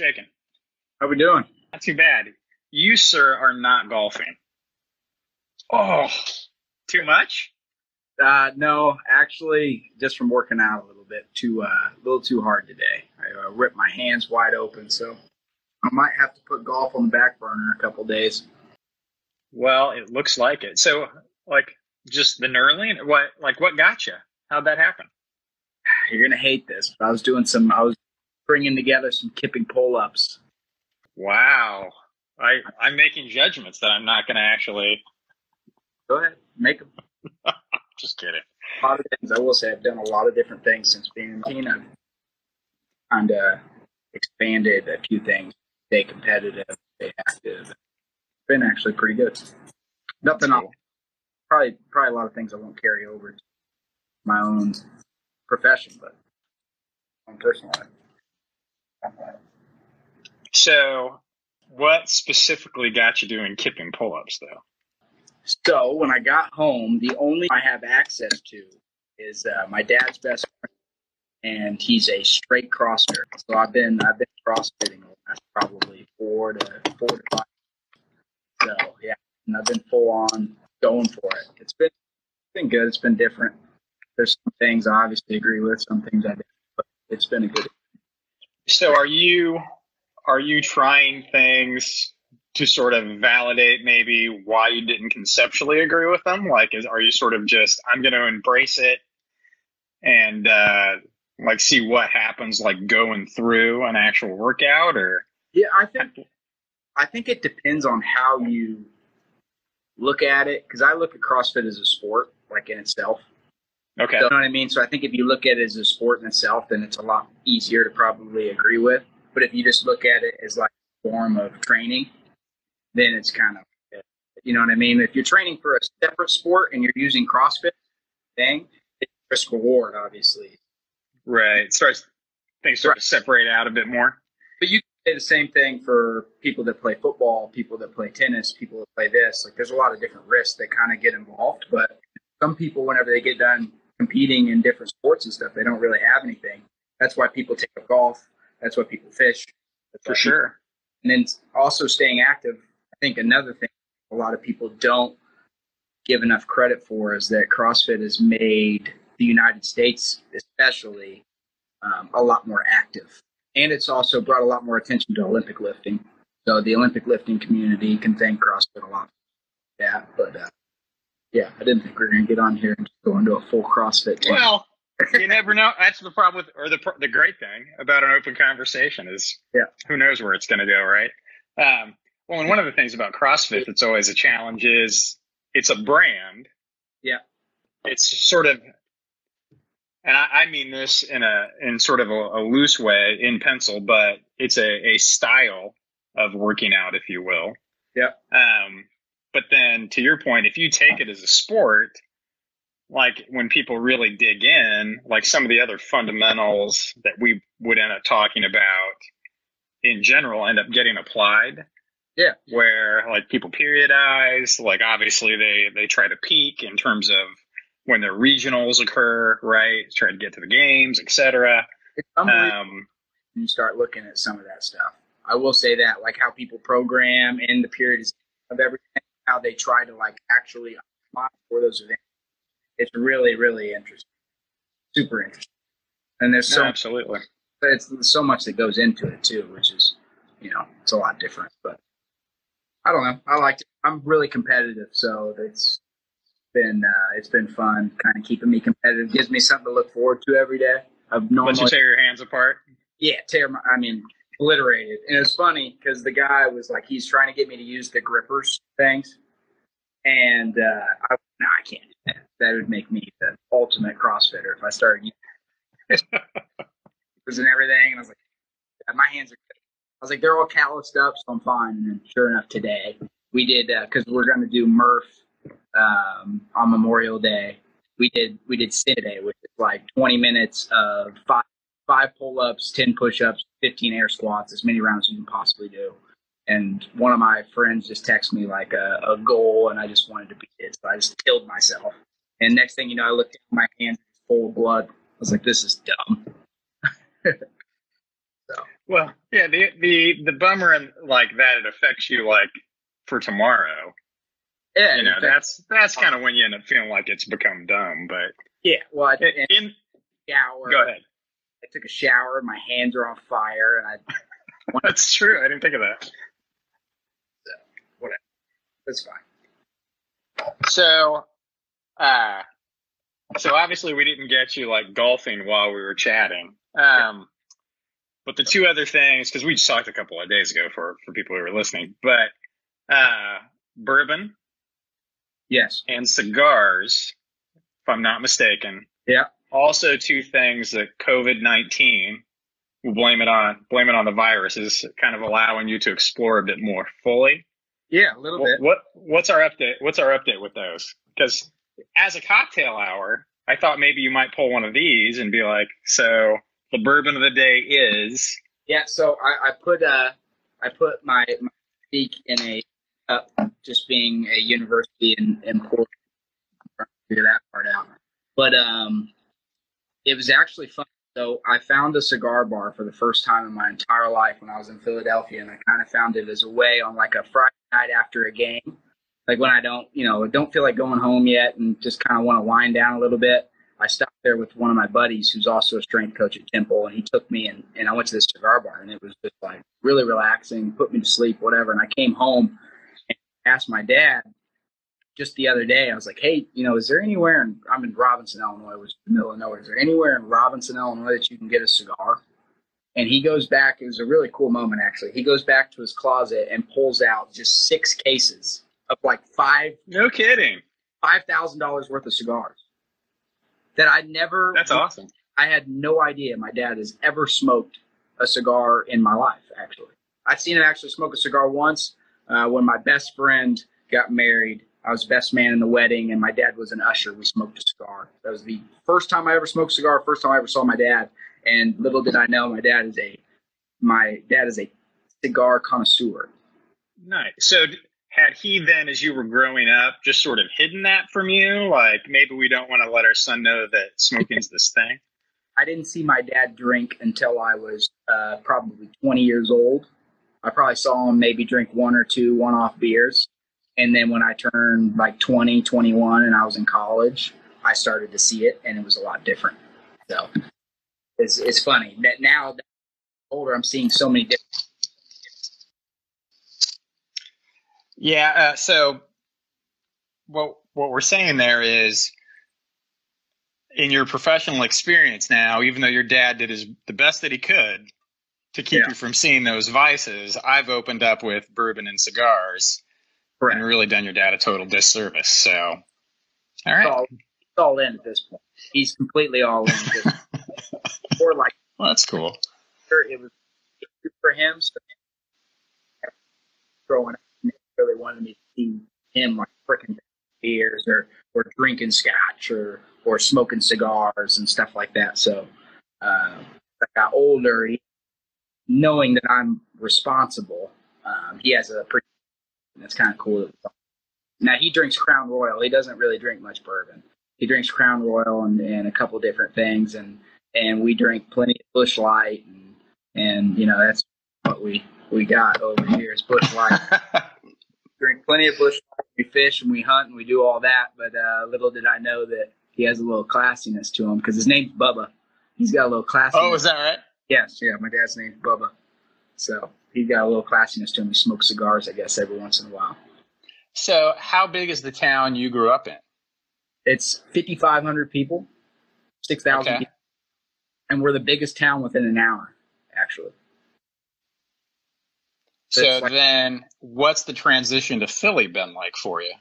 shaking? How we doing? Not too bad. You, sir, are not golfing. Oh, too much? Uh, no, actually, just from working out a little bit too, uh, a little too hard today. I uh, ripped my hands wide open, so I might have to put golf on the back burner a couple days. Well, it looks like it. So, like, just the knurling? What, like, what got you? How'd that happen? You're gonna hate this, but I was doing some. I was bringing together some kipping pull-ups. Wow. I I'm making judgments that I'm not going to actually. Go ahead, make them. Just kidding. A lot of things. I will say I've done a lot of different things since being in. I've kind of expanded a few things. Stay competitive, stay active. It's been actually pretty good. Nothing. I'll, probably probably a lot of things I won't carry over to my own profession, but on personal life. So, what specifically got you doing kipping pull-ups, though? So when I got home, the only I have access to is uh, my dad's best friend, and he's a straight crosser. So I've been I've been CrossFitting the last probably four to four to five. So yeah, and I've been full on going for it. It's been it's been good. It's been different. There's some things I obviously agree with, some things I didn't, but it's been a good. So are you are you trying things to sort of validate maybe why you didn't conceptually agree with them? Like, is are you sort of just I'm going to embrace it and uh, like see what happens, like going through an actual workout, or Yeah, I think I think it depends on how you look at it. Because I look at CrossFit as a sport, like in itself. Okay, You know what I mean? So I think if you look at it as a sport in itself, then it's a lot easier to probably agree with. But if you just look at it as like a form of training, then it's kind of, you know what I mean? If you're training for a separate sport and you're using CrossFit thing, it's risk reward, obviously. right? It starts things start to separate out a bit more. But you can say the same thing for people that play football, people that play tennis, people that play this. Like there's a lot of different risks that kind of get involved. But some people, whenever they get done competing in different sports and stuff, they don't really have anything. That's why people take up golf. That's why people fish. That's For sure. and then also staying active. I think another thing a lot of people don't give enough credit for is that CrossFit has made the United States, especially, um, a lot more active, and it's also brought a lot more attention to Olympic lifting. So the Olympic lifting community can thank CrossFit a lot. for that, but uh, yeah, I didn't think we were going to get on here and just go into a full CrossFit. Team. Well, you never know. That's the problem with, or the the great thing about an open conversation is, Yeah. who knows where it's going to go, right? Um, well, and one of the things about CrossFit that's always a challenge is it's a brand. Yeah. It's sort of, and I, I mean this in a in sort of a, a loose way in pencil, but it's a, a style of working out, if you will. Yeah. Um, but then to your point, if you take it as a sport, like when people really dig in, like some of the other fundamentals that we would end up talking about in general end up getting applied. Yeah. Where like people periodize, like obviously they they try to peak in terms of when their regionals occur, right? Try to get to the games, etc. Um, you start looking at some of that stuff. I will say that, like how people program in the periods of everything, how they try to like actually apply for those events. It's really, really interesting, super interesting. And there's so absolutely. it's so much that goes into it too, which is, you know, it's a lot different. But I don't know. I liked it. I'm really competitive, so it's been uh, it's been fun, kind of keeping me competitive. Gives me something to look forward to every day. I've normally Let you tear your hands apart. yeah, tear my, I mean, obliterated. And it's funny because the guy was like, he's trying to get me to use the grippers things. And uh, I, no, I can't do that. That would make me the ultimate CrossFitter if I started using grippers and everything. And I was like, yeah, my hands are good. I was like, they're all calloused up, so I'm fine. And sure enough, today we did, because we're going to do Murph um, on Memorial Day. We did we did Cindy, which is like 20 minutes of five five pull ups, 10 push ups, 15 air squats, as many rounds as you can possibly do. And one of my friends just texted me like a, a goal, and I just wanted to beat it. So I just killed myself. And next thing you know, I looked at my hands full of blood. I was like, this is dumb. so. Well, yeah, the the the bummer and like that it affects you like for tomorrow. Yeah, You know, that's that's kind of when you end up feeling like it's become dumb. But yeah. Well, I, in, in shower. go ahead. Took a shower. My hands are on fire, and I That's true. I didn't think of that. So, whatever. That's fine. So, uh, so obviously we didn't get you like golfing while we were chatting. Um, but the two other things, because we just talked a couple of days ago for for people who were listening, but uh, bourbon Yes. and cigars, if I'm not mistaken. Yeah. Also, two things that COVID nineteen, we'll blame it on blame it on the virus, is kind of allowing you to explore a bit more fully. Yeah, a little What, bit. what what's our update? What's our update with those? Because as a cocktail hour, I thought maybe you might pull one of these and be like, so the bourbon of the day is Yeah. So I, I put uh I put my, my peak in a uh, just being a university and in Portland. Trying to Figure that part out. But um, it was actually fun. So I found a cigar bar for the first time in my entire life when I was in Philadelphia, and I kind of found it as a way on like a Friday night after a game, like when I don't, you know, don't feel like going home yet, and just kind of want to wind down a little bit. I stopped there with one of my buddies who's also a strength coach at Temple, and he took me and, and I went to this cigar bar, and it was just like really relaxing, put me to sleep, whatever. And I came home and asked my dad just the other day. I was like, hey, you know, is there anywhere in I'm in Robinson, Illinois, which is the middle of nowhere. Is there anywhere in Robinson, Illinois that you can get a cigar? And he goes back. It was a really cool moment, actually. He goes back to his closet and pulls out just six cases of like five no kidding. five thousand dollars worth of cigars that I never. That's awesome. I had no idea my dad has ever smoked a cigar in my life. Actually, I'd seen him actually smoke a cigar once uh, when my best friend got married. I was best man in the wedding, and my dad was an usher. We smoked a cigar. That was the first time I ever smoked a cigar. First time I ever saw my dad. And little did I know, my dad is a my dad is a cigar connoisseur. Nice. So had he then, as you were growing up, just sort of hidden that from you? Like maybe we don't want to let our son know that smoking's this thing. I didn't see my dad drink until I was uh, probably 20 years old. I probably saw him maybe drink one or two one off beers. And then when I turned like 20, 21, and I was in college, I started to see it, and it was a lot different. So it's, it's funny that now that I'm older, I'm seeing so many different. Yeah. Uh, so what what we're saying there is, in your professional experience now, even though your dad did his the best that he could to keep Yeah. you from seeing those vices, I've opened up with bourbon and cigars and really done your dad a total disservice. So, all It's all, it's all in at this point. He's completely all in. at this point. or like Well, that's cool. it was good for him. So growing up, he really wanted me to see him like freaking beers or or drinking scotch or or smoking cigars and stuff like that. So uh, I got older, knowing that I'm responsible, um, he has a pretty. That's kind of cool. Now he drinks Crown Royal. He doesn't really drink much bourbon. He drinks Crown Royal and, and a couple different things, and and we drink plenty of Busch Light, and and you know that's what we we got over here is Busch Light. drink plenty of Busch Light. We fish and we hunt and we do all that, but uh, little did I know that he has a little classiness to him because his name's Bubba. He's got a little classiness. oh, is that right? Yes, yeah. My dad's name's Bubba, so he's got a little classiness to him. He smokes cigars, I guess, every once in a while. So, how big is the town you grew up in? It's 5,500 people, 6,000 Okay. people. And we're the biggest town within an hour, actually. So It's like- then, what's the transition to Philly been like for you?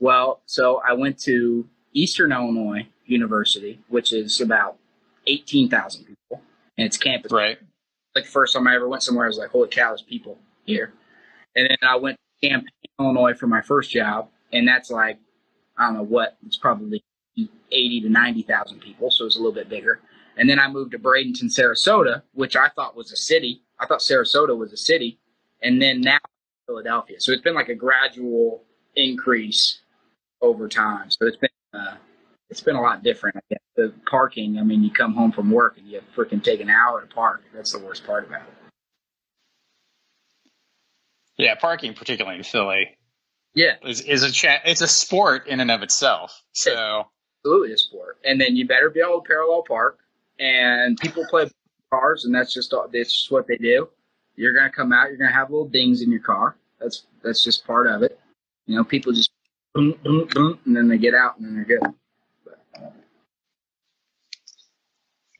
Well, so I went to Eastern Illinois University, which is about 18,000 people, and it's campus. Right. Like first time I ever went somewhere, I was like, holy cow, there's people here. And then I went to Champaign, Illinois for my first job, and that's like, I don't know what, it's probably 80 to 90,000 people, so it's a little bit bigger. And then I moved to Bradenton, Sarasota, which I thought was a city. I thought Sarasota was a city. And then now Philadelphia. So it's been like a gradual increase over time. So it's been it's been a lot different. I guess. The parking, I mean, you come home from work and you freaking take an hour to park. That's the worst part about it. Yeah, parking, particularly in Philly, Yeah, is is a cha- it's a sport in and of itself. So absolutely a sport. And then you better be able to parallel park. And people play cars, and that's just all- that's just what they do. You're gonna come out. You're gonna have little dings in your car. That's that's just part of it. You know, people just boom, boom, boom, and then they get out, and then they're good.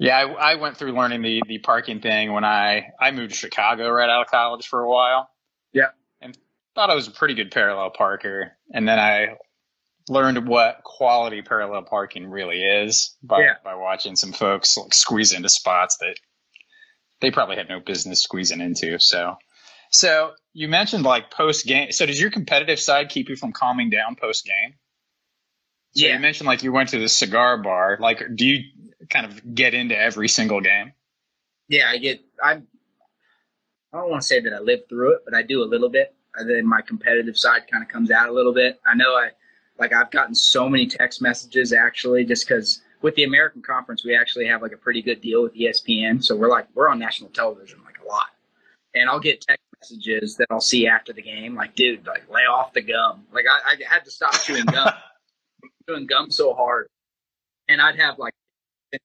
Yeah, I, I went through learning the the parking thing when I I moved to Chicago right out of college for a while. Yeah. and thought I was a pretty good parallel parker, and then I learned what quality parallel parking really is by Yeah. by watching some folks like squeeze into spots that they probably had no business squeezing into. So, so you mentioned like post game. So does your competitive side keep you from calming down post game? So Yeah. you mentioned like you went to the cigar bar. Like, do you kind of get into every single game? yeah, I get. I. I don't want to say that I lived through it, but I do a little bit. And then my competitive side kind of comes out a little bit. I know I, like, I've gotten so many text messages actually, just because with the American Conference we actually have like a pretty good deal with ESPN, so we're like we're on national television like a lot. And I'll get text messages that I'll see after the game, like, dude, like lay off the gum. Like I, I had to stop chewing gum, chewing gum so hard, and I'd have like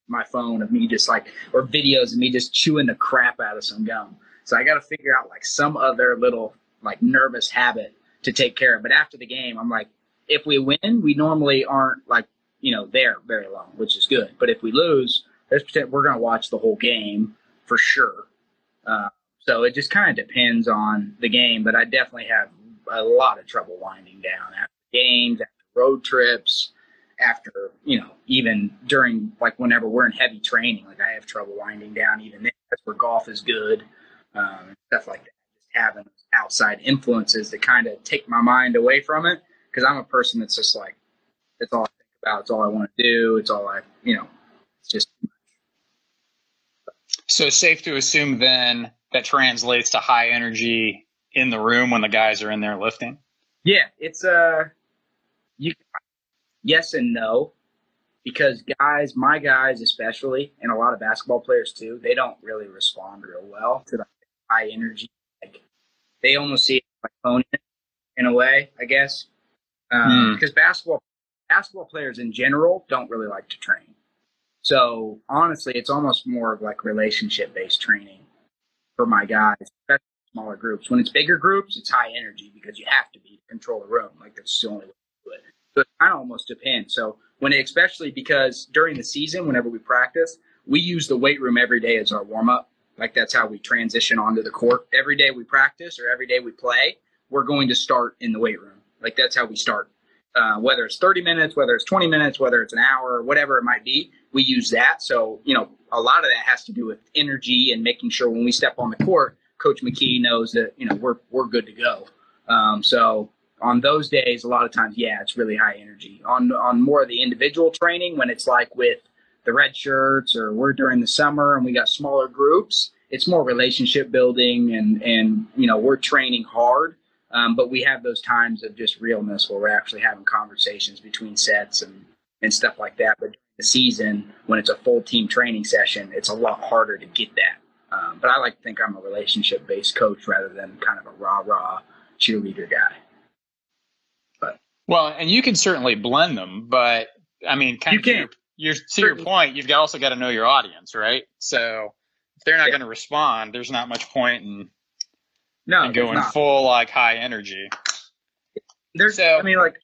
my phone of me just like or videos of me just chewing the crap out of some gum. So I got to figure out like some other little like nervous habit to take care of. But after the game, I'm like, if we win, we normally aren't like you know there very long, which is good. But if we lose, there's we're gonna watch the whole game for sure. Uh, so it just kind of depends on the game. But I definitely have a lot of trouble winding down after games, after road trips after you know even during like whenever we're in heavy training like i have trouble winding down even then that's where golf is good um, stuff like that just having outside influences that kind of take my mind away from it because i'm a person that's just like it's all i think about it's all i want to do it's all i you know it's just So safe to assume then that translates to high energy in the room when the guys are in there lifting. Yeah, it's uh yes and no because guys, my guys especially and a lot of basketball players too, they don't really respond real well to the high energy like they almost see it like phone it in a way, I guess. Um, Hmm. because basketball basketball players in general don't really like to train. So honestly, it's almost more of like relationship based training for my guys, especially smaller groups. When it's bigger groups, it's high energy because you have to be to control the room. Like that's the only way to do it. So it kind of almost depends. So when it, especially because during the season, whenever we practice, we use the weight room every day as our warm up. Like that's how we transition onto the court. Every day we practice or every day we play, we're going to start in the weight room. Like that's how we start. Uh, whether it's 30 minutes, whether it's 20 minutes, whether it's an hour, or whatever it might be, we use that. So, you know, a lot of that has to do with energy and making sure when we step on the court, Coach McKie knows that, you know, we're, we're good to go. Um, so on those days, a lot of times, yeah, it's really high energy. On, on more of the individual training, when it's like with the red shirts or we're during the summer and we got smaller groups, it's more relationship building and, and, you know, we're training hard. Um, but we have those times of just realness where we're actually having conversations between sets and, and stuff like that. But the season, when it's a full team training session, it's a lot harder to get that. Um, but I like to think I'm a relationship based coach rather than kind of a rah rah cheerleader guy. Well, and you can certainly blend them, but I mean, kind You of to can. your, your, to your point, you've also got to know your audience, right? So if they're not Yeah. going to respond, there's not much point in, No, in going full like high energy. There's, So- I mean, like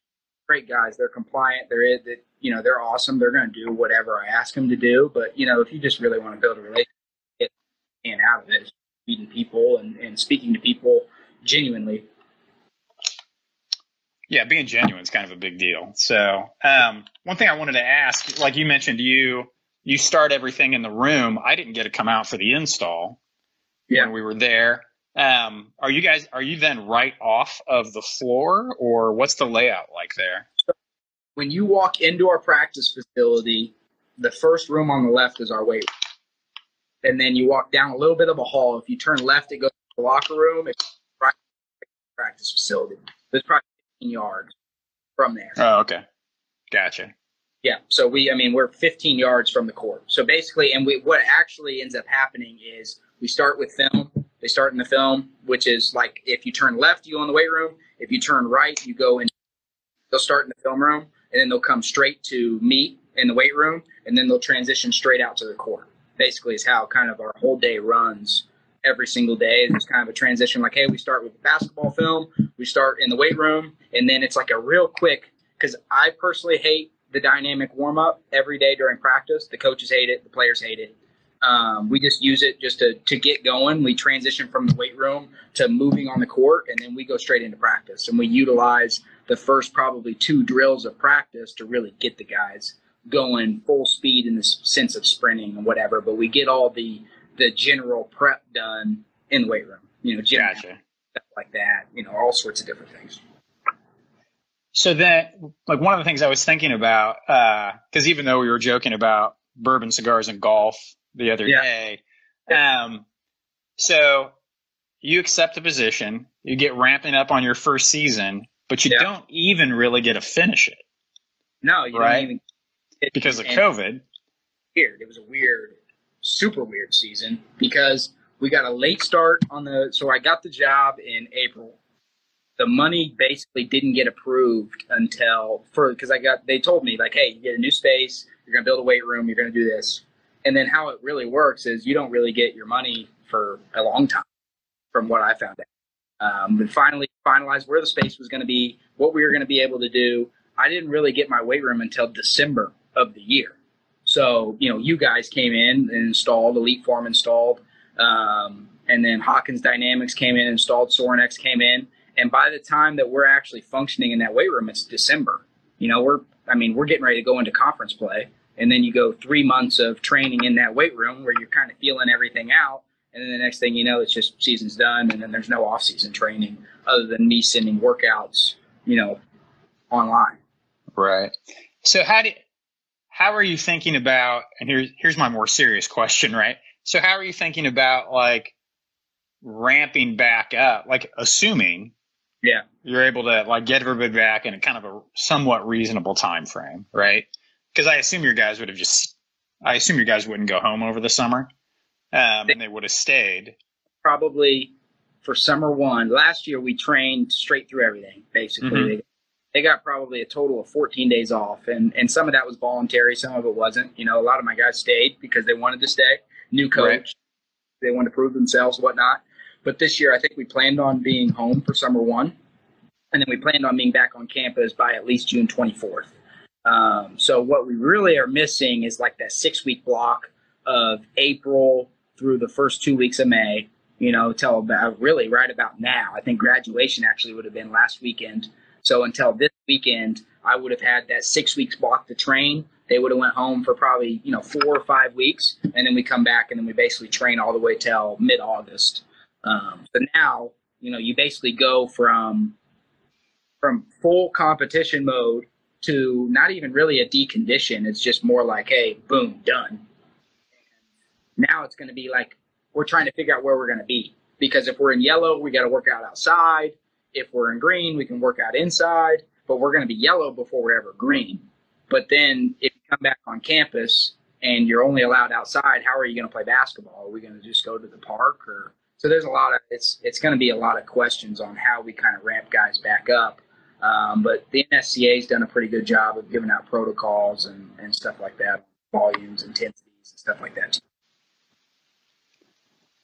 great guys. They're compliant. They're that you know they're awesome. They're going to do whatever I ask them to do. But you know, if you just really want to build a relationship, get in out of it, meeting people and, and speaking to people genuinely. Yeah, being genuine is kind of a big deal. So, um, one thing I wanted to ask, like you mentioned, you you start everything in the room. I didn't get to come out for the install Yeah. when we were there. Um, are you guys are you then right off of the floor, or what's the layout like there? When you walk into our practice facility, the first room on the left is our weight room. And then you walk down a little bit of a hall. If you turn left, it goes to the locker room. It's right practice facility. There's probably 15 yards from there. Oh, okay, gotcha. Yeah. So we, I mean, we're 15 yards from the court. So basically, and we, what actually ends up happening is we start with film. They start in the film, which is like if you turn left, you go in the weight room. If you turn right, you go in. They'll start in the film room, and then they'll come straight to meet in the weight room, and then they'll transition straight out to the court. Basically, is how kind of our whole day runs every single day. There's kind of a transition like, hey, we start with the basketball film, we start in the weight room, and then it's like a real quick. Because I personally hate the dynamic warm up every day during practice. The coaches hate it, the players hate it. Um, we just use it just to, to get going. We transition from the weight room to moving on the court, and then we go straight into practice. And we utilize the first probably two drills of practice to really get the guys going full speed in the sense of sprinting and whatever. But we get all the the general prep done in the weight room. You know, gotcha. Like that. You know, all sorts of different things. So then, like one of the things I was thinking about, because uh, even though we were joking about bourbon cigars and golf the other yeah. day, um, so you accept a position, you get ramping up on your first season, but you yeah. don't even really get to finish it. No, you right? don't even it, because of COVID. Weird. It was a weird, super weird season because we got a late start on the. So I got the job in April the money basically didn't get approved until for because I got they told me like, hey, you get a new space, you're gonna build a weight room, you're gonna do this, and then how it really works is you don't really get your money for a long time, from what I found out. Um, finally finalized where the space was going to be, what we were going to be able to do. I didn't really get my weight room until December of the year. So you know, you guys came in and installed, EliteForm installed, um, and then Hawkin Dynamics came in, installed, Sorinex came in and by the time that we're actually functioning in that weight room, it's December. You know, we're, I mean, we're getting ready to go into conference play. And then you go three months of training in that weight room where you're kind of feeling everything out. And then the next thing you know, it's just season's done. And then there's no off season training other than me sending workouts, you know, online. Right. So how do, how are you thinking about, and here's, here's my more serious question, right? So how are you thinking about like ramping back up, like assuming yeah. You're able to like get everybody back in a kind of a somewhat reasonable time frame, right? Because I assume your guys would have just, I assume your guys wouldn't go home over the summer, um, and they would have stayed. Probably for summer one. Last year we trained straight through everything. Basically, mm-hmm. they, they got probably a total of 14 days off, and and some of that was voluntary, some of it wasn't. You know, a lot of my guys stayed because they wanted to stay. New coach, right. they want to prove themselves, whatnot. But this year, I think we planned on being home for summer one, and then we planned on being back on campus by at least June 24th. Um, so what we really are missing is like that six week block of April through the first two weeks of May. You know, till about really right about now. I think graduation actually would have been last weekend. So until this weekend, I would have had that six weeks block to train. They would have went home for probably you know four or five weeks, and then we come back and then we basically train all the way till mid August. Um, so now, you know, you basically go from from full competition mode to not even really a decondition. It's just more like, hey, boom, done. Now it's going to be like we're trying to figure out where we're going to be because if we're in yellow, we got to work out outside. If we're in green, we can work out inside. But we're going to be yellow before we're ever green. But then if come back on campus and you're only allowed outside, how are you going to play basketball? Are we going to just go to the park or so there's a lot of it's it's going to be a lot of questions on how we kind of ramp guys back up. Um, but the NSCA has done a pretty good job of giving out protocols and, and stuff like that, volumes, intensities, and stuff like that.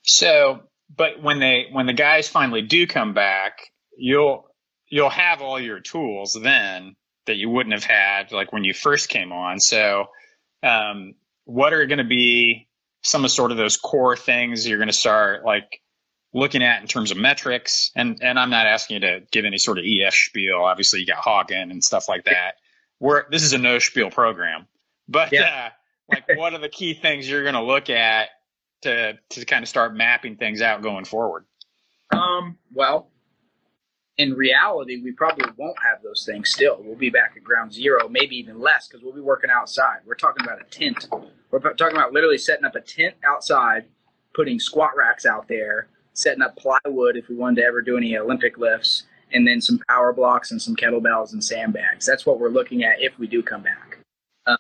So, but when they when the guys finally do come back, you'll you'll have all your tools then that you wouldn't have had like when you first came on. So, um, what are going to be some of sort of those core things you're going to start like looking at in terms of metrics. And and I'm not asking you to give any sort of EF spiel. Obviously, you got Hagen and stuff like that. We're this is a no spiel program, but yeah. uh, like, what are the key things you're going to look at to to kind of start mapping things out going forward? Um. Well, in reality, we probably won't have those things still. We'll be back at ground zero, maybe even less, because we'll be working outside. We're talking about a tent. We're talking about literally setting up a tent outside, putting squat racks out there, setting up plywood if we wanted to ever do any Olympic lifts, and then some power blocks and some kettlebells and sandbags. That's what we're looking at if we do come back uh,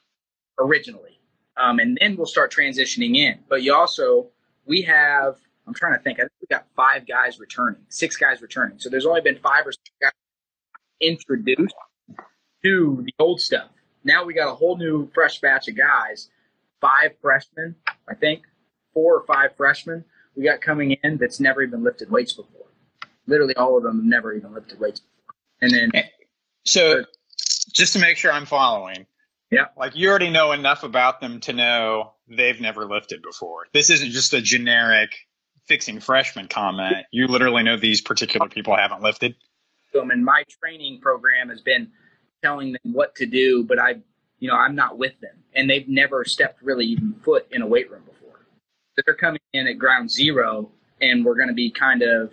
originally. Um, and then we'll start transitioning in. But you also, we have I'm trying to think. I think we got five guys returning, six guys returning. So there's only been five or six guys introduced to the old stuff. Now we got a whole new fresh batch of guys, five freshmen, I think, four or five freshmen we got coming in that's never even lifted weights before. Literally all of them have never even lifted weights before. And then so just to make sure I'm following. Yeah. Like you already know enough about them to know they've never lifted before. This isn't just a generic fixing freshman comment. You literally know these particular people haven't lifted. So, And my training program has been telling them what to do, but I, you know, I'm not with them, and they've never stepped really even foot in a weight room before. So they're coming in at ground zero, and we're going to be kind of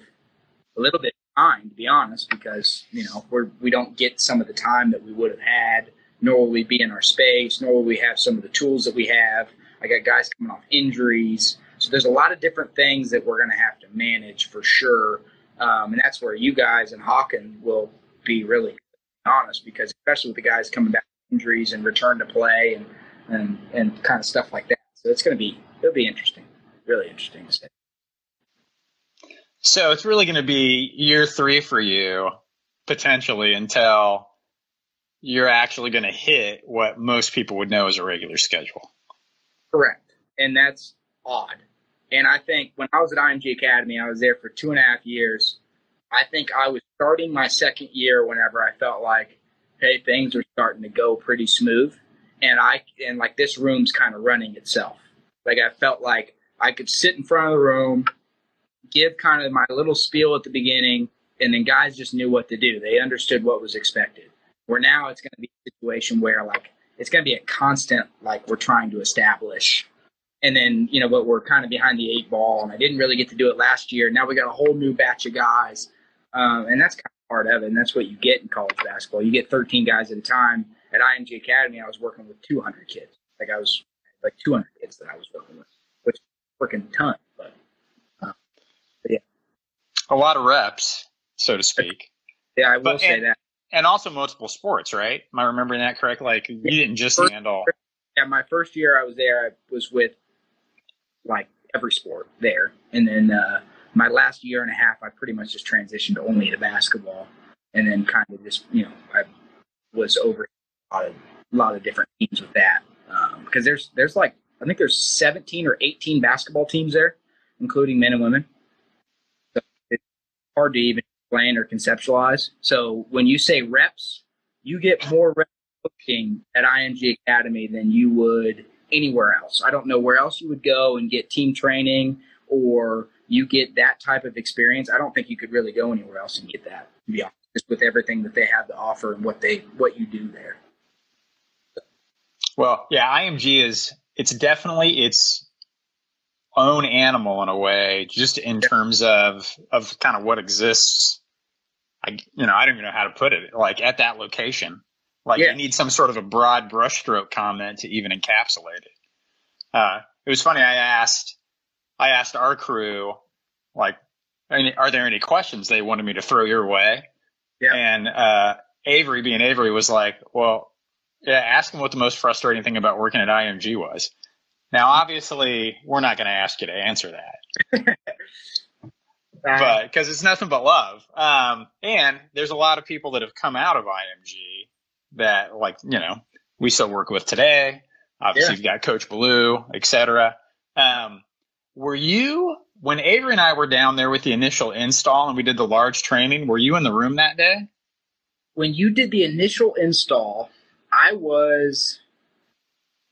a little bit behind, to be honest, because you know we're we don't get some of the time that we would have had, nor will we be in our space, nor will we have some of the tools that we have. I got guys coming off injuries, so there's a lot of different things that we're going to have to manage for sure, um, and that's where you guys and Hawkin will be really honest, because especially with the guys coming back from injuries and return to play and and and kind of stuff like that. So it's going to be it'll be interesting, really interesting to say. So it's really going to be year three for you potentially until you're actually going to hit what most people would know as a regular schedule. Correct, and that's odd. And I think when I was at IMG Academy, I was there for two and a half years. I think I was starting my second year whenever I felt like, hey, things are starting to go pretty smooth, and I and like this room's kind of running itself. Like I felt like I could sit in front of the room, give kind of my little spiel at the beginning, and then guys just knew what to do. They understood what was expected. Where now it's going to be a situation where like it's going to be a constant like we're trying to establish and then you know but we're kind of behind the eight ball and i didn't really get to do it last year. Now we got a whole new batch of guys. Um, and that's kind of part of it and that's what you get in college basketball. You get 13 guys at a time. At img academy i was working with 200 kids. Like i was like 200 kids that i was working with which working a ton but, uh, but yeah. A lot of reps so to speak. Yeah i will but, say and, that. and also multiple sports right? Am i remembering that correct? Like you didn't just First, handle yeah my first year i was there i was with like every sport there. And then uh, my last year and a half, I pretty much just transitioned only to basketball, and then kind of just you know I was over a lot of, a lot of different teams with that because um, there's there's like I think there's 17 or 18 basketball teams there, including men and women. So it's hard to even plan or conceptualize. So when you say reps, you get more reps coaching at IMG Academy than you would anywhere else. I don't know where else you would go and get team training or you get that type of experience. I don't think you could really go anywhere else and get that. To be honest, just with everything that they have to offer and what they what you do there. Well, yeah, IMG is it's definitely its own animal in a way, just in terms of of kind of what exists. I you know I don't even know how to put it. Like at that location, like yeah. you need some sort of a broad brushstroke comment to even encapsulate it. Uh, it was funny. I asked, I asked our crew, like, are there any questions they wanted me to throw your way? Yeah. And uh, Avery, being Avery, was like, well, yeah, ask him what the most frustrating thing about working at IMG was. Now, obviously, we're not going to ask you to answer that. but because it's nothing but love. Um, and there's a lot of people that have come out of IMG that like you know we still work with today. Obviously, yeah. you've got Coach Blue, etc. Um, were you when Avery and I were down there with the initial install and we did the large training? Were you in the room that day? When you did the initial install, I was.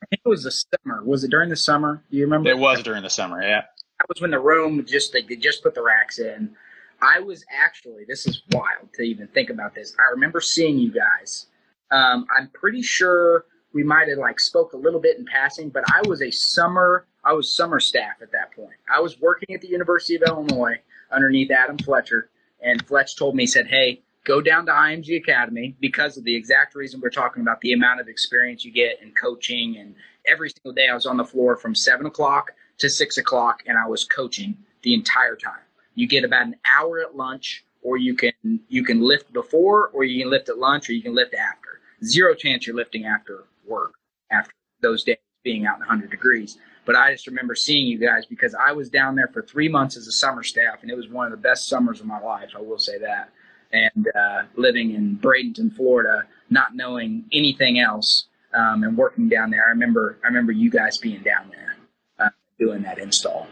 I think it was the summer. Was it during the summer? Do you remember? It was during the summer. Yeah. That was when the room just they just put the racks in. I was actually. This is wild to even think about this. I remember seeing you guys um, I'm pretty sure we might have like spoke a little bit in passing, but I was a summer I was summer staff at that point. I was working at the University of Illinois underneath Adam Fletcher, and Fletch told me, said, "Hey, go down to IMG Academy because of the exact reason we're talking about the amount of experience you get in coaching. And every single day I was on the floor from seven o'clock to six o'clock, and I was coaching the entire time. You get about an hour at lunch, or you can you can lift before, or you can lift at lunch, or you can lift after zero chance you're lifting after work after those days being out in 100 degrees. But I just remember seeing you guys because I was down there for three months as a summer staff, and it was one of the best summers of my life. I will say that. And uh, living in Bradenton, Florida, not knowing anything else, um, and working down there. I remember I remember you guys being down there uh, doing that install.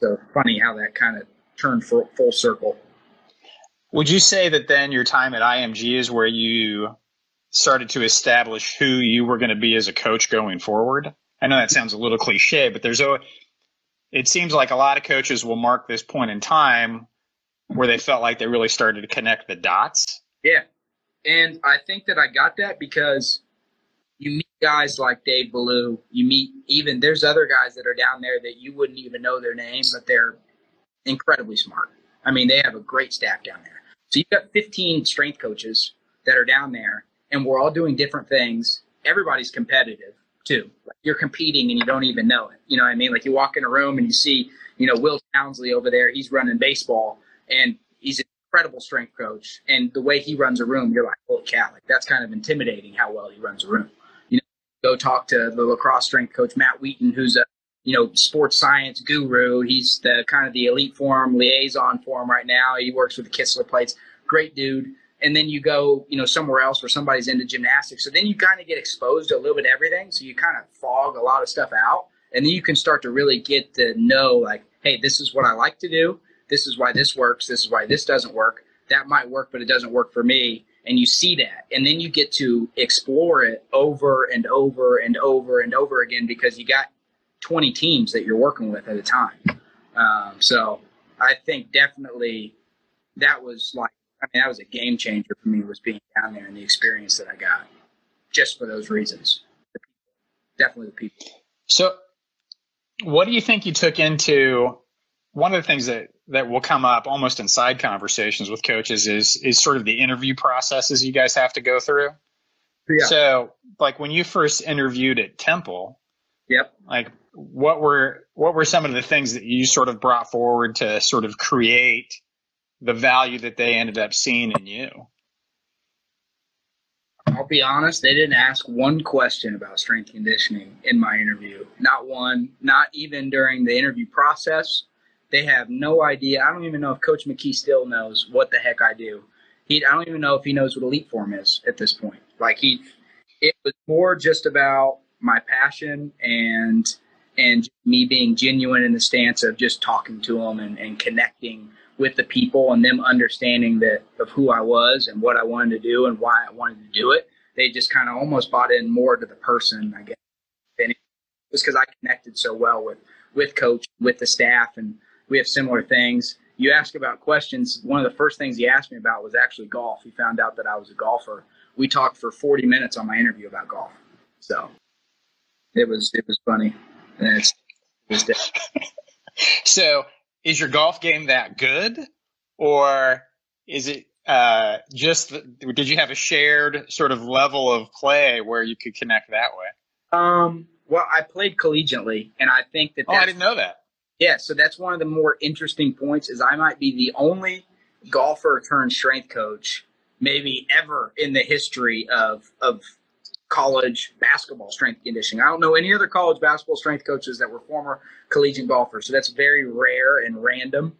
So funny how that kind of turned full, full circle. Would you say that then your time at IMG is where you started to establish who you were going to be as a coach going forward? I know that sounds a little cliche, but there's a, it seems like a lot of coaches will mark this point in time where they felt like they really started to connect the dots. Yeah. And I think that I got that because you meet guys like Dave Ballou. You meet even there's other guys that are down there that you wouldn't even know their name, but they're incredibly smart. I mean, they have a great staff down there. So you've got 15 strength coaches that are down there, and we're all doing different things. Everybody's competitive too. You're competing and you don't even know it. You know what I mean? Like you walk in a room and you see, you know, Will Townsley over there. He's running baseball, and he's an incredible strength coach. And the way he runs a room, you're like, holy cow! Like that's kind of intimidating how well he runs a room You know, go talk to the lacrosse strength coach Matt Wheaton, who's a you know sports science guru. He's the kind of the EliteForm liaison for him right now. He works with the Kistler plates. Great dude. And then you go, you know, somewhere else where somebody's into gymnastics. So then you kind of get exposed to a little bit of everything. So you kind of fog a lot of stuff out, and then you can start to really get to know, like, hey, this is what I like to do. This is why this works. This is why this doesn't work. That might work, but it doesn't work for me and you see that and then you get to explore it over and over and over and over again because you got 20 teams that you're working with at a time um, so i think definitely that was like i mean that was a game changer for me was being down there and the experience that i got just for those reasons definitely the people so what do you think you took into one of the things that that will come up almost in side conversations with coaches is is sort of the interview processes you guys have to go through. Yeah. So, like when you first interviewed at Temple, yep. Like what were what were some of the things that you sort of brought forward to sort of create the value that they ended up seeing in you? I'll be honest, they didn't ask one question about strength conditioning in my interview. Not one, not even during the interview process they have no idea. I don't even know if Coach McKie still knows what the heck I do. He, I don't even know if he knows what EliteForm is at this point. Like he, it was more just about my passion and and me being genuine in the stance of just talking to them and, and connecting with the people and them understanding that of who I was and what I wanted to do and why I wanted to do it. They just kind of almost bought in more to the person, I guess. And it was because I connected so well with with coach, with the staff, and we have similar things. You ask about questions. One of the first things he asked me about was actually golf. He found out that I was a golfer. We talked for 40 minutes on my interview about golf. So it was it was funny. And it's, it was so is your golf game that good, or is it uh, just did you have a shared sort of level of play where you could connect that way? Um, well, I played collegiately, and I think that. Oh, I didn't know that. Yeah, so that's one of the more interesting points is I might be the only golfer turned strength coach maybe ever in the history of of college basketball strength conditioning. I don't know any other college basketball strength coaches that were former collegiate golfers. So that's very rare and random.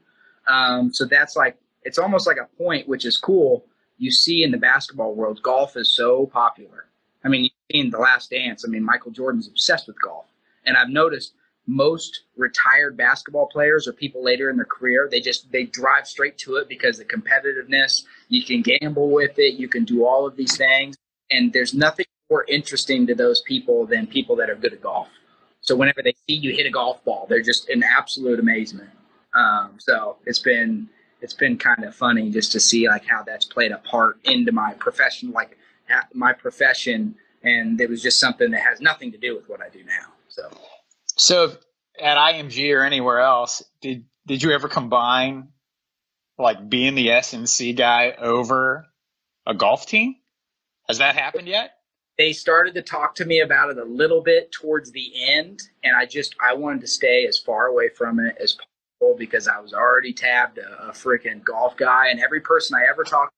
Um, so that's like it's almost like a point, which is cool. You see in the basketball world, golf is so popular. I mean, you've seen The Last Dance. I mean, Michael Jordan's obsessed with golf, and I've noticed most retired basketball players or people later in their career they just they drive straight to it because the competitiveness you can gamble with it you can do all of these things and there's nothing more interesting to those people than people that are good at golf so whenever they see you hit a golf ball they're just in absolute amazement um, so it's been it's been kind of funny just to see like how that's played a part into my profession like my profession and it was just something that has nothing to do with what i do now so so at IMG or anywhere else, did did you ever combine like being the SNC guy over a golf team? Has that happened yet? They started to talk to me about it a little bit towards the end, and I just I wanted to stay as far away from it as possible because I was already tabbed a, a freaking golf guy, and every person I ever talked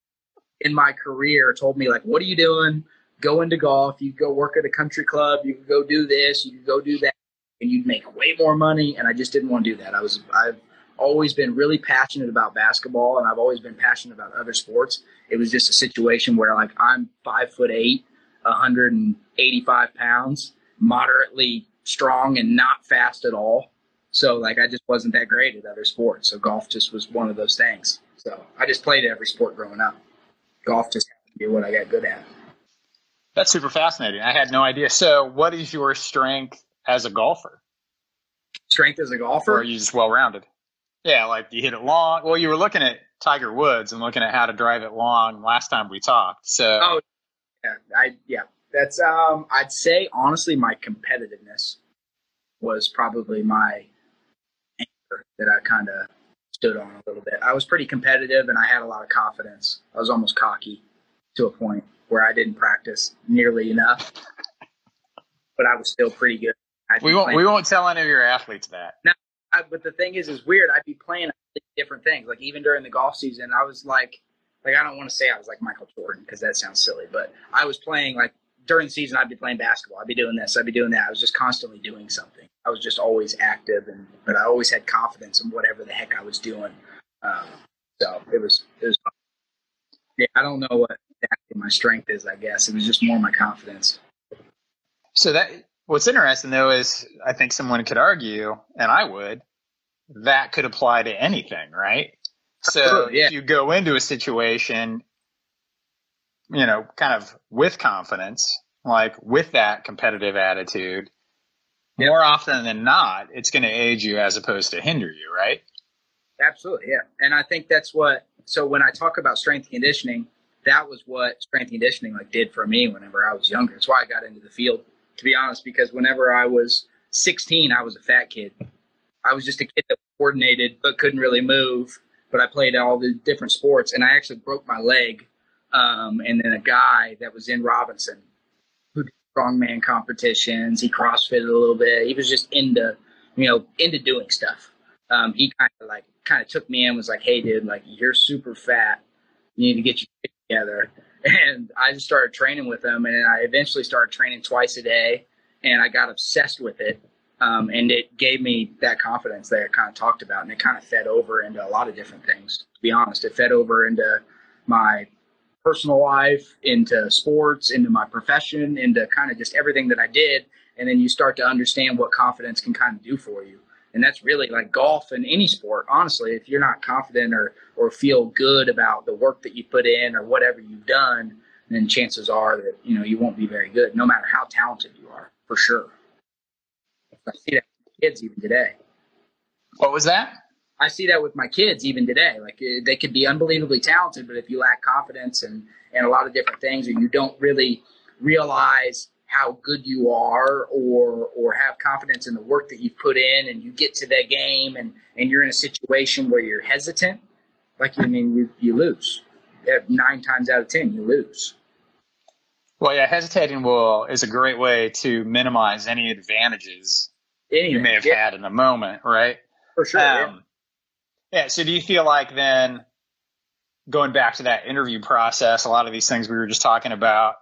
in my career told me like, "What are you doing? Go into golf. You go work at a country club. You go do this. You go do that." and you'd make way more money. And I just didn't want to do that. I was, I've always been really passionate about basketball and I've always been passionate about other sports. It was just a situation where like I'm five foot eight, 185 pounds, moderately strong and not fast at all. So like I just wasn't that great at other sports. So golf just was one of those things. So I just played every sport growing up. Golf just happened to be what I got good at. That's super fascinating. I had no idea. So what is your strength as a golfer? Strength as a golfer? Or are you just well rounded? Yeah, like you hit it long. Well, you were looking at Tiger Woods and looking at how to drive it long last time we talked. So Oh yeah, I yeah. That's um I'd say honestly my competitiveness was probably my anchor that I kind of stood on a little bit. I was pretty competitive and I had a lot of confidence. I was almost cocky to a point where I didn't practice nearly enough, but I was still pretty good. We won't. We won't tell any of your athletes that. No, I, but the thing is, is weird. I'd be playing different things. Like even during the golf season, I was like, like I don't want to say I was like Michael Jordan because that sounds silly, but I was playing like during the season. I'd be playing basketball. I'd be doing this. I'd be doing that. I was just constantly doing something. I was just always active, and but I always had confidence in whatever the heck I was doing. Um, so it was it was. Yeah, I don't know what exactly my strength is. I guess it was just more my confidence. So that what's interesting though is I think someone could argue, and I would, that could apply to anything, right? So oh, yeah. if you go into a situation, you know, kind of with confidence, like with that competitive attitude, yep. more often than not, it's going to aid you as opposed to hinder you, right? Absolutely, yeah. And I think that's what. So when I talk about strength conditioning, that was what strength conditioning like did for me whenever I was younger. That's why I got into the field, to be honest. Because whenever I was 16, I was a fat kid. I was just a kid that coordinated but couldn't really move. But I played all the different sports, and I actually broke my leg. Um, and then a guy that was in Robinson, who did strongman competitions, he CrossFitted a little bit. He was just into, you know, into doing stuff. Um, he kind of like kind of took me in, was like, "Hey, dude, like you're super fat. You need to get your shit together." And I just started training with him, and I eventually started training twice a day, and I got obsessed with it. Um, and it gave me that confidence that I kind of talked about, and it kind of fed over into a lot of different things. To be honest, it fed over into my personal life, into sports, into my profession, into kind of just everything that I did. And then you start to understand what confidence can kind of do for you. And that's really like golf and any sport. Honestly, if you're not confident or or feel good about the work that you put in or whatever you've done, then chances are that you know you won't be very good, no matter how talented you are, for sure. I see that with kids even today. What was that? I see that with my kids even today. Like eh, they could be unbelievably talented, but if you lack confidence and and a lot of different things, or you don't really realize how good you are, or or have confidence in the work that you've put in, and you get to the game and and you're in a situation where you're hesitant, like I mean, you you lose. Nine times out of ten, you lose. Well, yeah, hesitating will is a great way to minimize any advantages Anything, you may have yeah. had in the moment, right? For sure. Um, yeah. yeah. So, do you feel like then going back to that interview process, a lot of these things we were just talking about,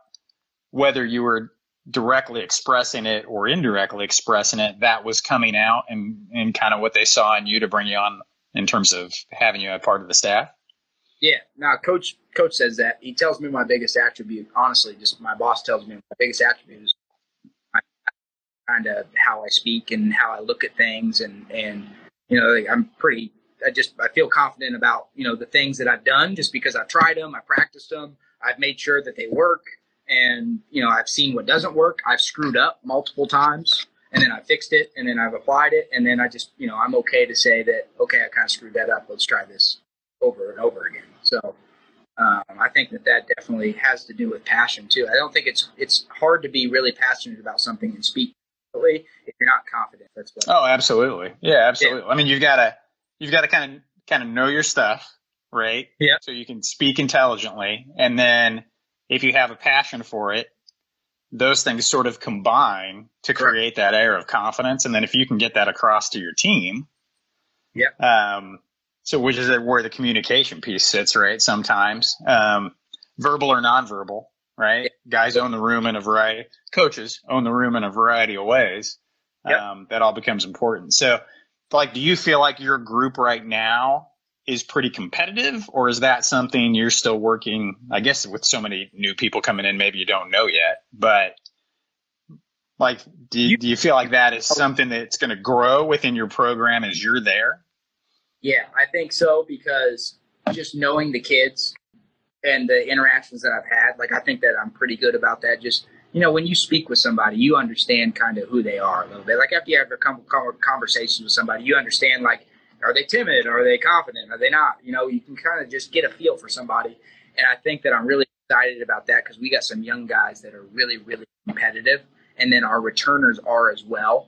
whether you were directly expressing it or indirectly expressing it, that was coming out and and kind of what they saw in you to bring you on in terms of having you a part of the staff? Yeah. Now, coach coach says that. He tells me my biggest attribute. Honestly, just my boss tells me my biggest attribute is kind of how I speak and how I look at things, and and you know, I'm pretty. I just I feel confident about you know the things that I've done just because I've tried them, I practiced them, I've made sure that they work, and you know I've seen what doesn't work. I've screwed up multiple times, and then I fixed it, and then I've applied it, and then I just you know I'm okay to say that okay I kind of screwed that up. Let's try this over and over again. So um, I think that that definitely has to do with passion too. I don't think it's it's hard to be really passionate about something and speak if you're not confident. That's what. Oh, absolutely. Yeah, absolutely. Yeah. I mean, you've got to you've got to kind of kind of know your stuff, right? Yeah. So you can speak intelligently, and then if you have a passion for it, those things sort of combine to create that air of confidence. And then if you can get that across to your team, yeah. Um, so which is where the communication piece sits, right? Sometimes, um, verbal or nonverbal, right? Yeah. Guys own the room in a variety, coaches own the room in a variety of ways. yep. um, that all becomes important. So, like, do you feel like your group right now is pretty competitive, or is that something you're still working? I guess with so many new people coming in, maybe you don't know yet, but like, do you, do you feel like that is something that's going to grow within your program as you're there? Yeah, I think so because just knowing the kids and the interactions that I've had, like I think that I'm pretty good about that. Just you know, when you speak with somebody, you understand kind of who they are a little bit. Like after you have a conversation with somebody, you understand like are they timid? Are they confident? Are they not? You know, you can kind of just get a feel for somebody. And I think that I'm really excited about that because we got some young guys that are really, really competitive. And then our returners are as well.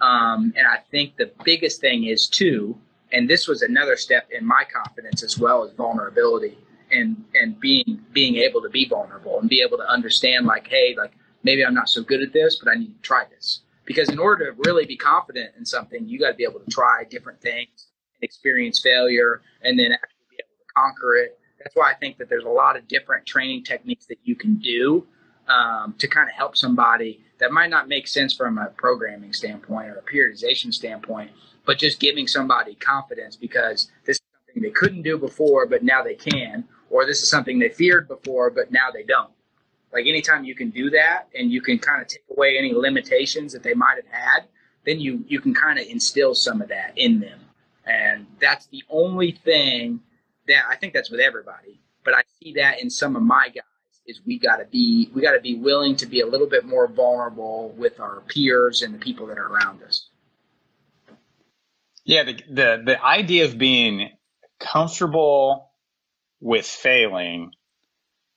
Um, and I think the biggest thing is, too, and this was another step in my confidence as well as vulnerability and and being being able to be vulnerable and be able to understand like hey like maybe i'm not so good at this but i need to try this. Because in order to really be confident in something you got to be able to try different things and experience failure and then actually be able to conquer it. That's why i think that there's a lot of different training techniques that you can do um, to kind of help somebody that might not make sense from a programming standpoint or a periodization standpoint but just giving somebody confidence because this is something they couldn't do before, but now they can, or this is something they feared before, but now they don't. Like anytime you can do that and you can kind of take away any limitations that they might have had, then you you can kind of instill some of that in them. And that's the only thing that I think that's with everybody, but I see that in some of my guys is we got to be we got to be willing to be a little bit more vulnerable with our peers and the people that are around us. Yeah, the, the the idea of being comfortable with failing,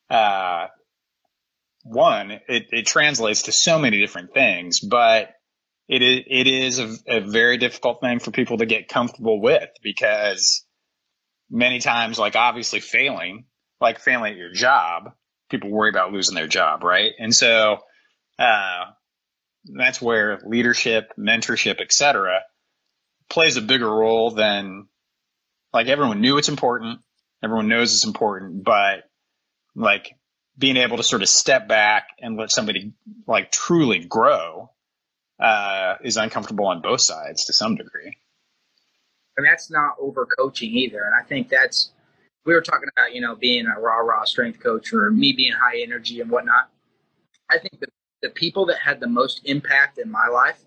uh, one, it, it translates to so many different things, but it is it is a, a very difficult thing for people to get comfortable with because many times, like obviously failing, like failing at your job, people worry about losing their job, right? And so uh, that's where leadership, mentorship, etc plays a bigger role than like everyone knew it's important. Everyone knows it's important, but like being able to sort of step back and let somebody like truly grow uh, is uncomfortable on both sides to some degree. And that's not over coaching either. And I think that's we were talking about, you know, being a raw, raw strength coach or me being high energy and whatnot. I think the, the people that had the most impact in my life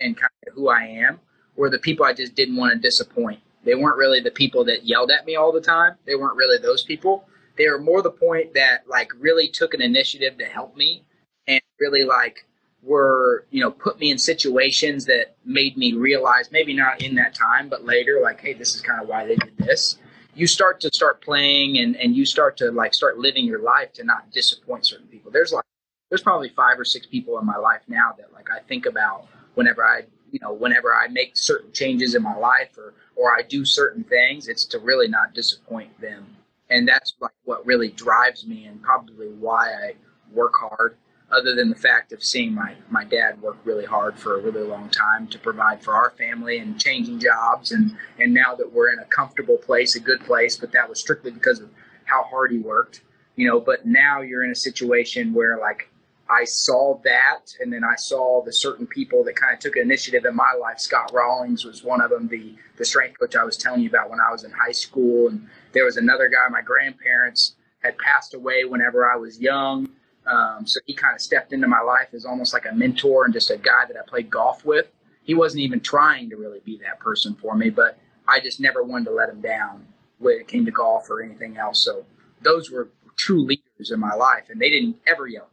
and kind of who I am were the people I just didn't want to disappoint. They weren't really the people that yelled at me all the time. They weren't really those people. They were more the point that like really took an initiative to help me and really like were, you know, put me in situations that made me realize maybe not in that time, but later, like, hey, this is kind of why they did this. You start to start playing and, and you start to like start living your life to not disappoint certain people. There's like there's probably five or six people in my life now that like I think about whenever I you know, whenever I make certain changes in my life or or I do certain things, it's to really not disappoint them. And that's like what really drives me and probably why I work hard, other than the fact of seeing my, my dad work really hard for a really long time to provide for our family and changing jobs and, and now that we're in a comfortable place, a good place, but that was strictly because of how hard he worked. You know, but now you're in a situation where like I saw that, and then I saw the certain people that kind of took initiative in my life. Scott Rawlings was one of them, the the strength coach I was telling you about when I was in high school, and there was another guy. My grandparents had passed away whenever I was young, um, so he kind of stepped into my life as almost like a mentor and just a guy that I played golf with. He wasn't even trying to really be that person for me, but I just never wanted to let him down when it came to golf or anything else. So those were true leaders in my life, and they didn't ever yell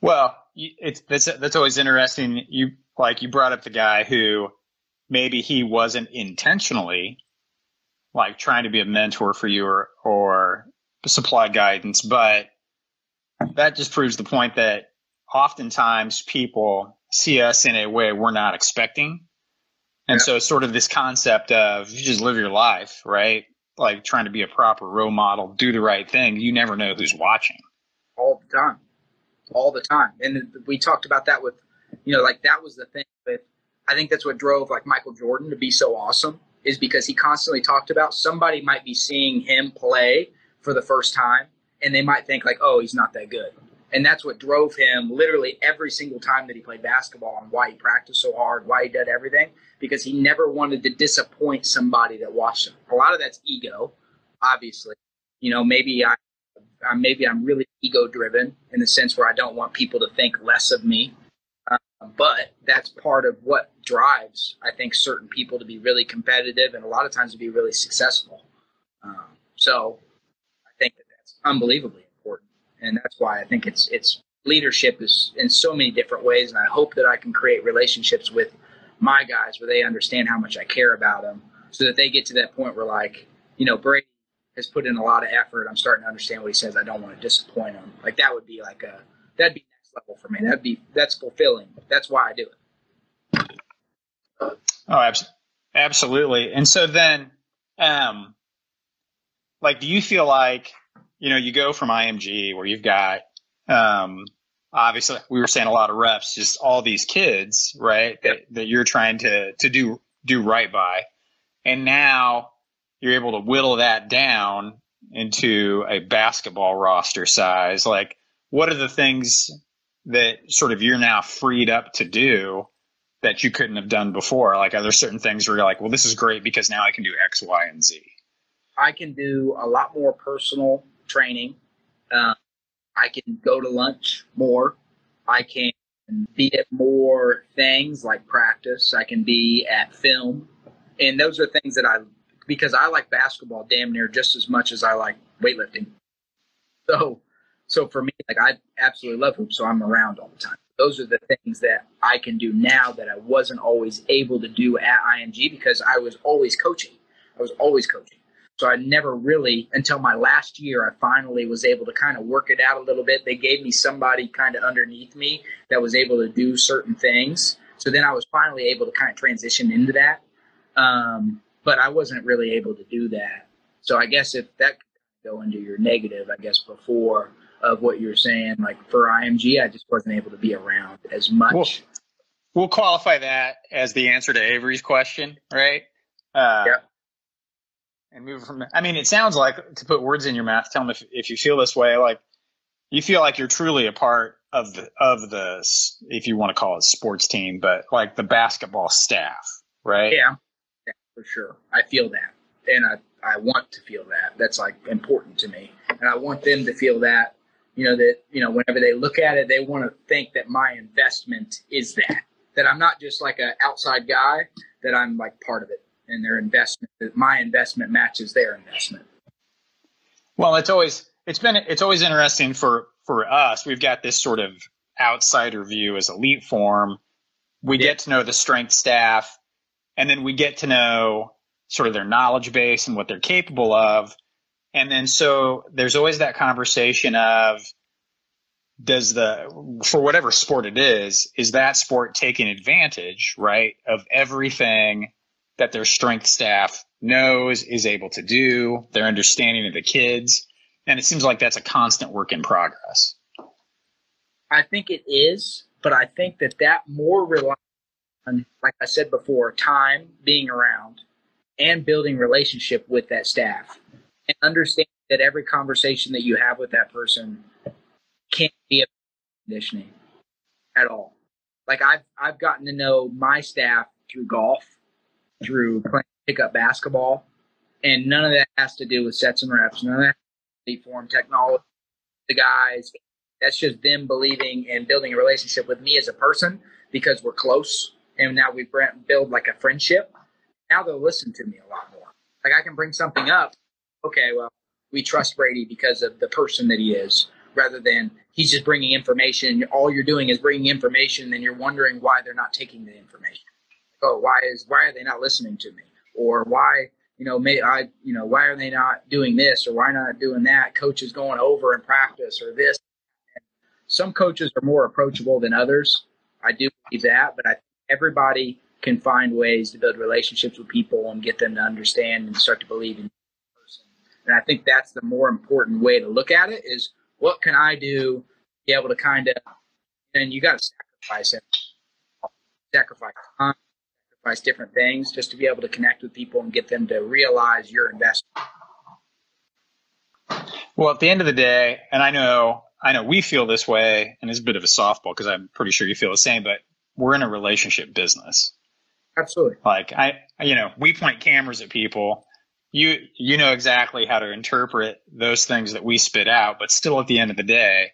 well, it's that's that's always interesting. You like you brought up the guy who maybe he wasn't intentionally like trying to be a mentor for you or or supply guidance, but that just proves the point that oftentimes people see us in a way we're not expecting. And yeah. so sort of this concept of you just live your life, right? Like trying to be a proper role model, do the right thing. You never know who's watching. All the time all the time. And we talked about that with, you know, like that was the thing with, I think that's what drove like Michael Jordan to be so awesome is because he constantly talked about somebody might be seeing him play for the first time and they might think like, oh, he's not that good. And that's what drove him literally every single time that he played basketball and why he practiced so hard, why he did everything, because he never wanted to disappoint somebody that watched him. A lot of that's ego, obviously. You know, maybe I, maybe I'm really ego driven in the sense where I don't want people to think less of me. Uh, but that's part of what drives, I think, certain people to be really competitive and a lot of times to be really successful. Um, so I think that that's unbelievably important, and that's why I think it's it's leadership is in so many different ways, and I hope that I can create relationships with my guys where they understand how much I care about them, so that they get to that point where like you know Brady has put in a lot of effort. I'm starting to understand what he says. I don't want to disappoint him. Like that would be like a that'd be next level for me. That'd be that's fulfilling. That's why I do it. Oh, absolutely. And so then, um, like, do you feel like you know, you go from IMG where you've got, um, obviously we were saying a lot of reps, just all these kids, right? That, that you're trying to, to do, do right by. And now you're able to whittle that down into a basketball roster size. Like, what are the things that sort of you're now freed up to do that you couldn't have done before? Like, are there certain things where you're like, well, this is great because now I can do X, Y, and Z? I can do a lot more personal training. Um, I can go to lunch more. I can be at more things like practice. I can be at film. And those are things that I, because I like basketball damn near just as much as I like weightlifting. So, so for me, like I absolutely love hoops, so I'm around all the time. Those are the things that I can do now that I wasn't always able to do at IMG because I was always coaching. I was always coaching. So I never really, until my last year, I finally was able to kind of work it out a little bit. They gave me somebody kind of underneath me that was able to do certain things. So then I was finally able to kind of transition into that. Um, but I wasn't really able to do that. So I guess if that could go into your negative, I guess before of what you're saying, like for IMG, I just wasn't able to be around as much. We'll, we'll qualify that as the answer to Avery's question, right? Uh, yep and move from. I mean, it sounds like to put words in your mouth. Tell them if if you feel this way, like you feel like you're truly a part of the of the if you want to call it sports team, but like the basketball staff, right? Yeah, yeah for sure. I feel that, and I I want to feel that. That's like important to me, and I want them to feel that. You know that you know whenever they look at it, they want to think that my investment is that. That I'm not just like an outside guy. That I'm like part of it and their investment that my investment matches their investment well it's always it's been it's always interesting for for us we've got this sort of outsider view as EliteForm we yeah. get to know the strength staff and then we get to know sort of their knowledge base and what they're capable of and then so there's always that conversation of does the for whatever sport it is is that sport taking advantage right of everything that their strength staff knows, is able to do, their understanding of the kids. And it seems like that's a constant work in progress. I think it is, but I think that that more relies on, like I said before, time, being around, and building relationship with that staff. And understand that every conversation that you have with that person can't be a conditioning at all. Like I've I've gotten to know my staff through golf through playing pickup basketball, and none of that has to do with sets and reps. None of that form technology. The guys, that's just them believing and building a relationship with me as a person because we're close, and now we build like a friendship. Now they'll listen to me a lot more. Like I can bring something up. Okay, well, we trust Brady because of the person that he is, rather than he's just bringing information. All you're doing is bringing information, and you're wondering why they're not taking the information oh, why is why are they not listening to me? Or why, you know, may I, you know, why are they not doing this or why not doing that? Coaches going over in practice or this. And some coaches are more approachable than others. I do believe that, but I everybody can find ways to build relationships with people and get them to understand and start to believe in person. And I think that's the more important way to look at it is what can I do to be able to kind of and you got to sacrifice it sacrifice time sacrifice different things just to be able to connect with people and get them to realize your investment. Well, at the end of the day, and I know I know we feel this way, and it's a bit of a softball because I'm pretty sure you feel the same. But we're in a relationship business. Absolutely. Like I, you know, we point cameras at people. You you know exactly how to interpret those things that we spit out, but still at the end of the day,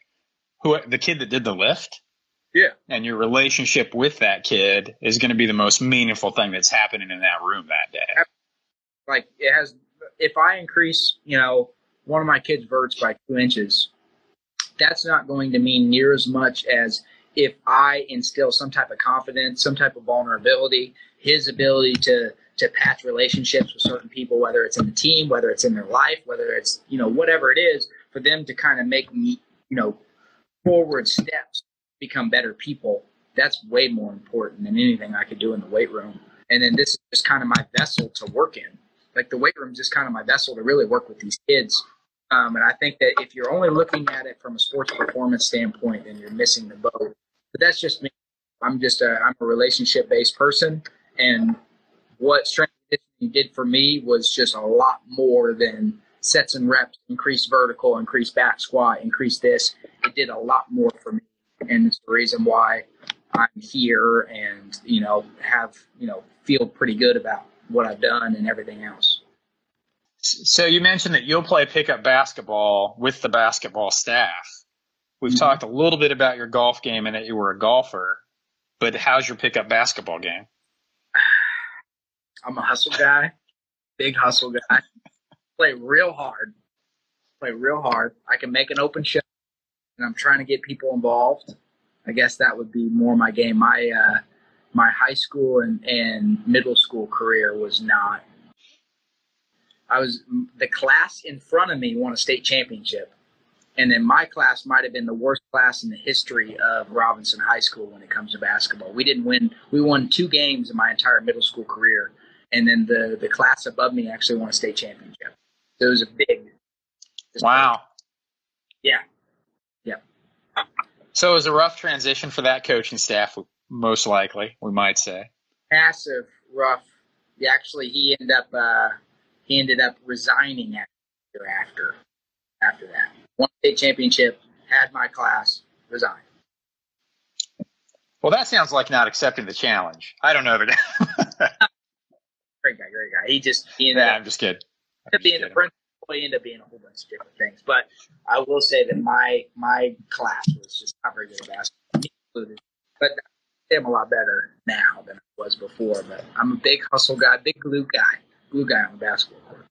who the kid that did the lift, Yeah. and your relationship with that kid is going to be the most meaningful thing that's happening in that room that day. Like it has. If I increase, you know, one of my kids' verts by two inches, that's not going to mean near as much as if I instill some type of confidence, some type of vulnerability, his ability to to patch relationships with certain people, whether it's in the team, whether it's in their life, whether it's you know whatever it is, for them to kind of make me you know forward steps, become better people. That's way more important than anything I could do in the weight room. And then this is just kind of my vessel to work in. Like the weight room is just kind of my vessel to really work with these kids. Um, and I think that if you're only looking at it from a sports performance standpoint, then you're missing the boat. But that's just me. I'm just a I'm a relationship based person, and what strength conditioning did for me was just a lot more than sets and reps, increase vertical, increase back squat, increase this. It did a lot more for me, and it's the reason why I'm here and you know have you know feel pretty good about what I've done and everything else. So you mentioned that you'll play pickup basketball with the basketball staff. We've Mhm. talked a little bit about your golf game and that you were a golfer, but how's your pickup basketball game? I'm a hustle guy, big hustle guy. Play real hard. Play real hard. I can make an open shot, and I'm trying to get people involved. I guess that would be more my game. My uh, my high school and, and middle school career was not. I was the class in front of me won a state championship, and then my class might have been the worst class in the history of Robinson High School when it comes to basketball. We didn't win. We won two games in my entire middle school career, and then the the class above me actually won a state championship. So it was a big. Wow. Yeah. Yeah. So it was a rough transition for that coaching staff, most likely, we might say. Massive, rough. He actually he ended up uh, he ended up resigning after after after that. Won state championship, had my class, resigned. Well, that sounds like not accepting the challenge. I don't know that. Great guy, great guy. He just he ended yeah, up I'm just kidding. ended up being the principal. He ended up being a whole bunch of different things. But I will say that my my class was just not very good at basketball, included. But I'm a lot better now than I was before. But I'm a big hustle guy, big glue guy, glue guy on the basketball court.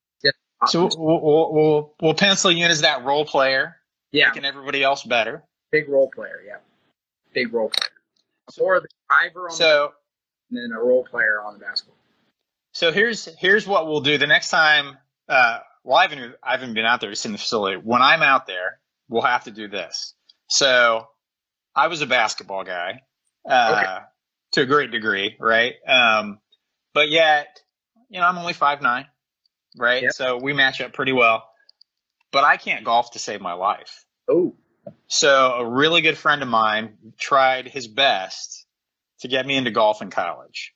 So we'll, we'll, we'll, we'll pencil you in as that role player, yeah, making everybody else better. big role player. Yeah, big role player. More the driver on the So and then a role player on the basketball. So here's here's what we'll do the next time. Uh, well, I haven't I haven't been out there to see the facility. When I'm out there, we'll have to do this. So I was a basketball guy uh, Okay. to a great degree, right? Um, but yet, you know, I'm only five nine, right? Yep. So we match up pretty well. But I can't golf to save my life. Oh, So a really good friend of mine tried his best to get me into golf in college.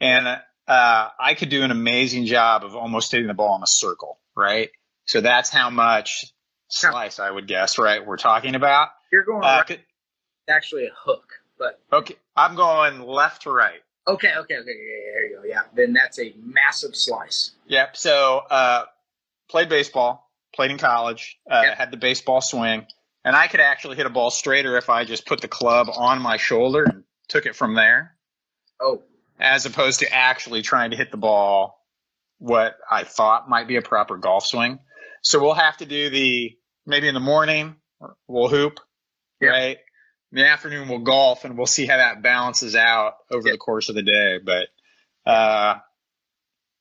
And uh, I could do an amazing job of almost hitting the ball in a circle, right? So that's how much slice I would guess, right? We're talking about. you're going Uh, right. could- actually a hook, but okay, I'm going left to right. Okay, okay, okay. Yeah, there you go. Yeah, then that's a massive slice. Yep. So uh, played baseball, played in college, uh, Yep. had the baseball swing, and I could actually hit a ball straighter if I just put the club on my shoulder and took it from there. Oh, as opposed to actually trying to hit the ball what I thought might be a proper golf swing. So we'll have to do the maybe in the morning we'll hoop, Yeah. right? In the afternoon we'll golf and we'll see how that balances out over Yeah. the course of the day. But uh,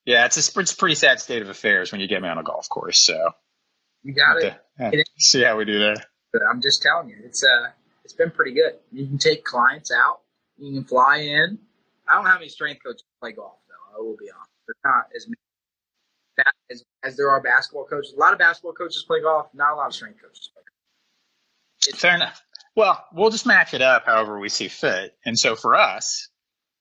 yeah, it's a it's a pretty sad state of affairs when you get me on a golf course. So you got it. to- see how we do there. But I'm just telling you, it's uh, it's been pretty good. You can take clients out. You can fly in. I don't have any strength coaches play golf though. I will be honest. There's not as many as, as there are basketball coaches. A lot of basketball coaches play golf. Not a lot of strength coaches play golf. It's, Fair enough. Well, we'll just match it up however we see fit. And so for us,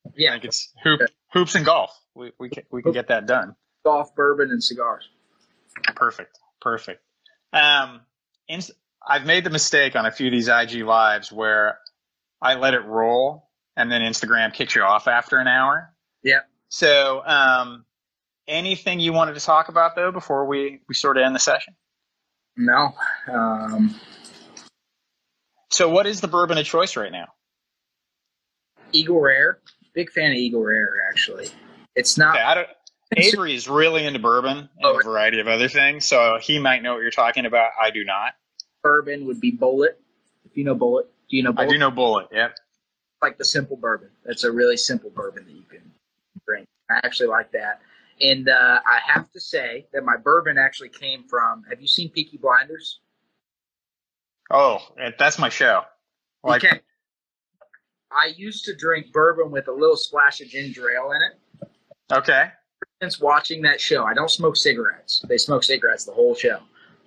I yeah, think it's hoop, hoops and golf. We, we can, we can get that done. golf, bourbon, and cigars. Perfect. Perfect. Um, and I've made the mistake on a few of these IG lives where I let it roll and then Instagram kicks you off after an hour. Yeah. So, um, anything you wanted to talk about though before we, we sort of end the session? No. Um, so what is the bourbon of choice right now? Eagle Rare. Big fan of Eagle Rare, actually. It's not. Okay, I Avery is really into bourbon and Oh, a variety of other things, so he might know what you're talking about. I do not. bourbon would be Bulleit. If you know Bulleit, do you know I Bulleit? do know Bulleit. Yep. like the simple bourbon. That's a really simple bourbon that you can drink. I actually like that. And uh, I have to say that my bourbon actually came from. Have you seen Peaky Blinders? Oh, that's my show. Like, okay. I used to drink bourbon with a little splash of ginger ale in it. okay, Since watching that show, I don't smoke cigarettes. They smoke cigarettes the whole show. yeah,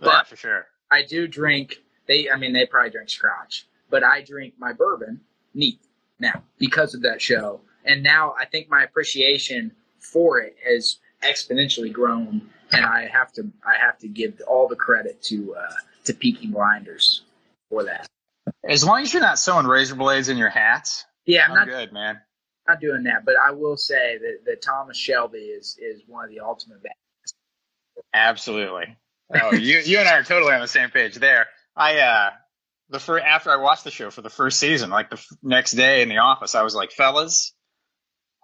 But for sure. I do drink. They, I mean, they probably drink scotch, but I drink my bourbon neat now because of that show. And now I think my appreciation for it has exponentially grown, and I have to, I have to give all the credit to uh, to Peaky Blinders for that. As long as you're not sewing razor blades in your hats, Yeah, I'm I'm not good, man. not doing that, but I will say that, that Thomas Shelby is is one of the ultimate. Absolutely. Oh, you you and I are totally on the same page there. I uh the first after I watched the show for the first season, like the f- next day in the office, I was like, fellas,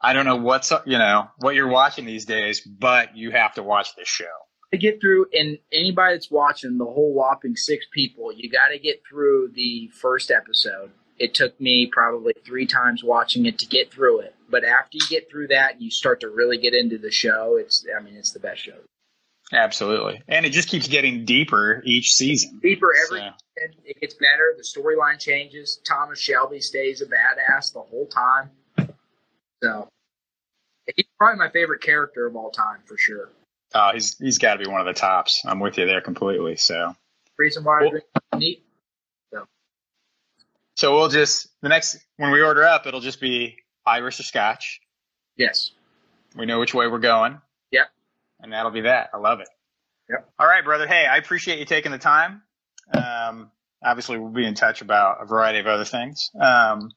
I don't know what's up, you know what you're watching these days, but you have to watch this show. To get through, and anybody that's watching the whole whopping six people, you got to get through the first episode. It took me probably three times watching it to get through it. But after you get through that, you start to really get into the show. It's, I mean, it's the best show. Absolutely, and it just keeps getting deeper each season. Deeper every, So, it gets better. The storyline changes. Thomas Shelby stays a badass the whole time. So he's probably my favorite character of all time for sure. Oh, he's he's got to be one of the tops. I'm with you there completely. So. Reason why Well- drink neat. So we'll just the next when we order up, it'll just be Irish or Scotch. Yes. We know which way we're going. Yep. And that'll be that. I love it. Yep. All right, brother. Hey, I appreciate you taking the time. Um, obviously, we'll be in touch about a variety of other things. Um,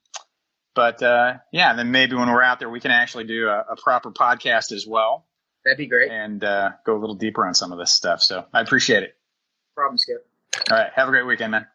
but uh, yeah, and then maybe when we're out there, we can actually do a, a proper podcast as well That'd be great. and uh, go a little deeper on some of this stuff. So I appreciate it. Problem, Skip. All right. Have a great weekend, man.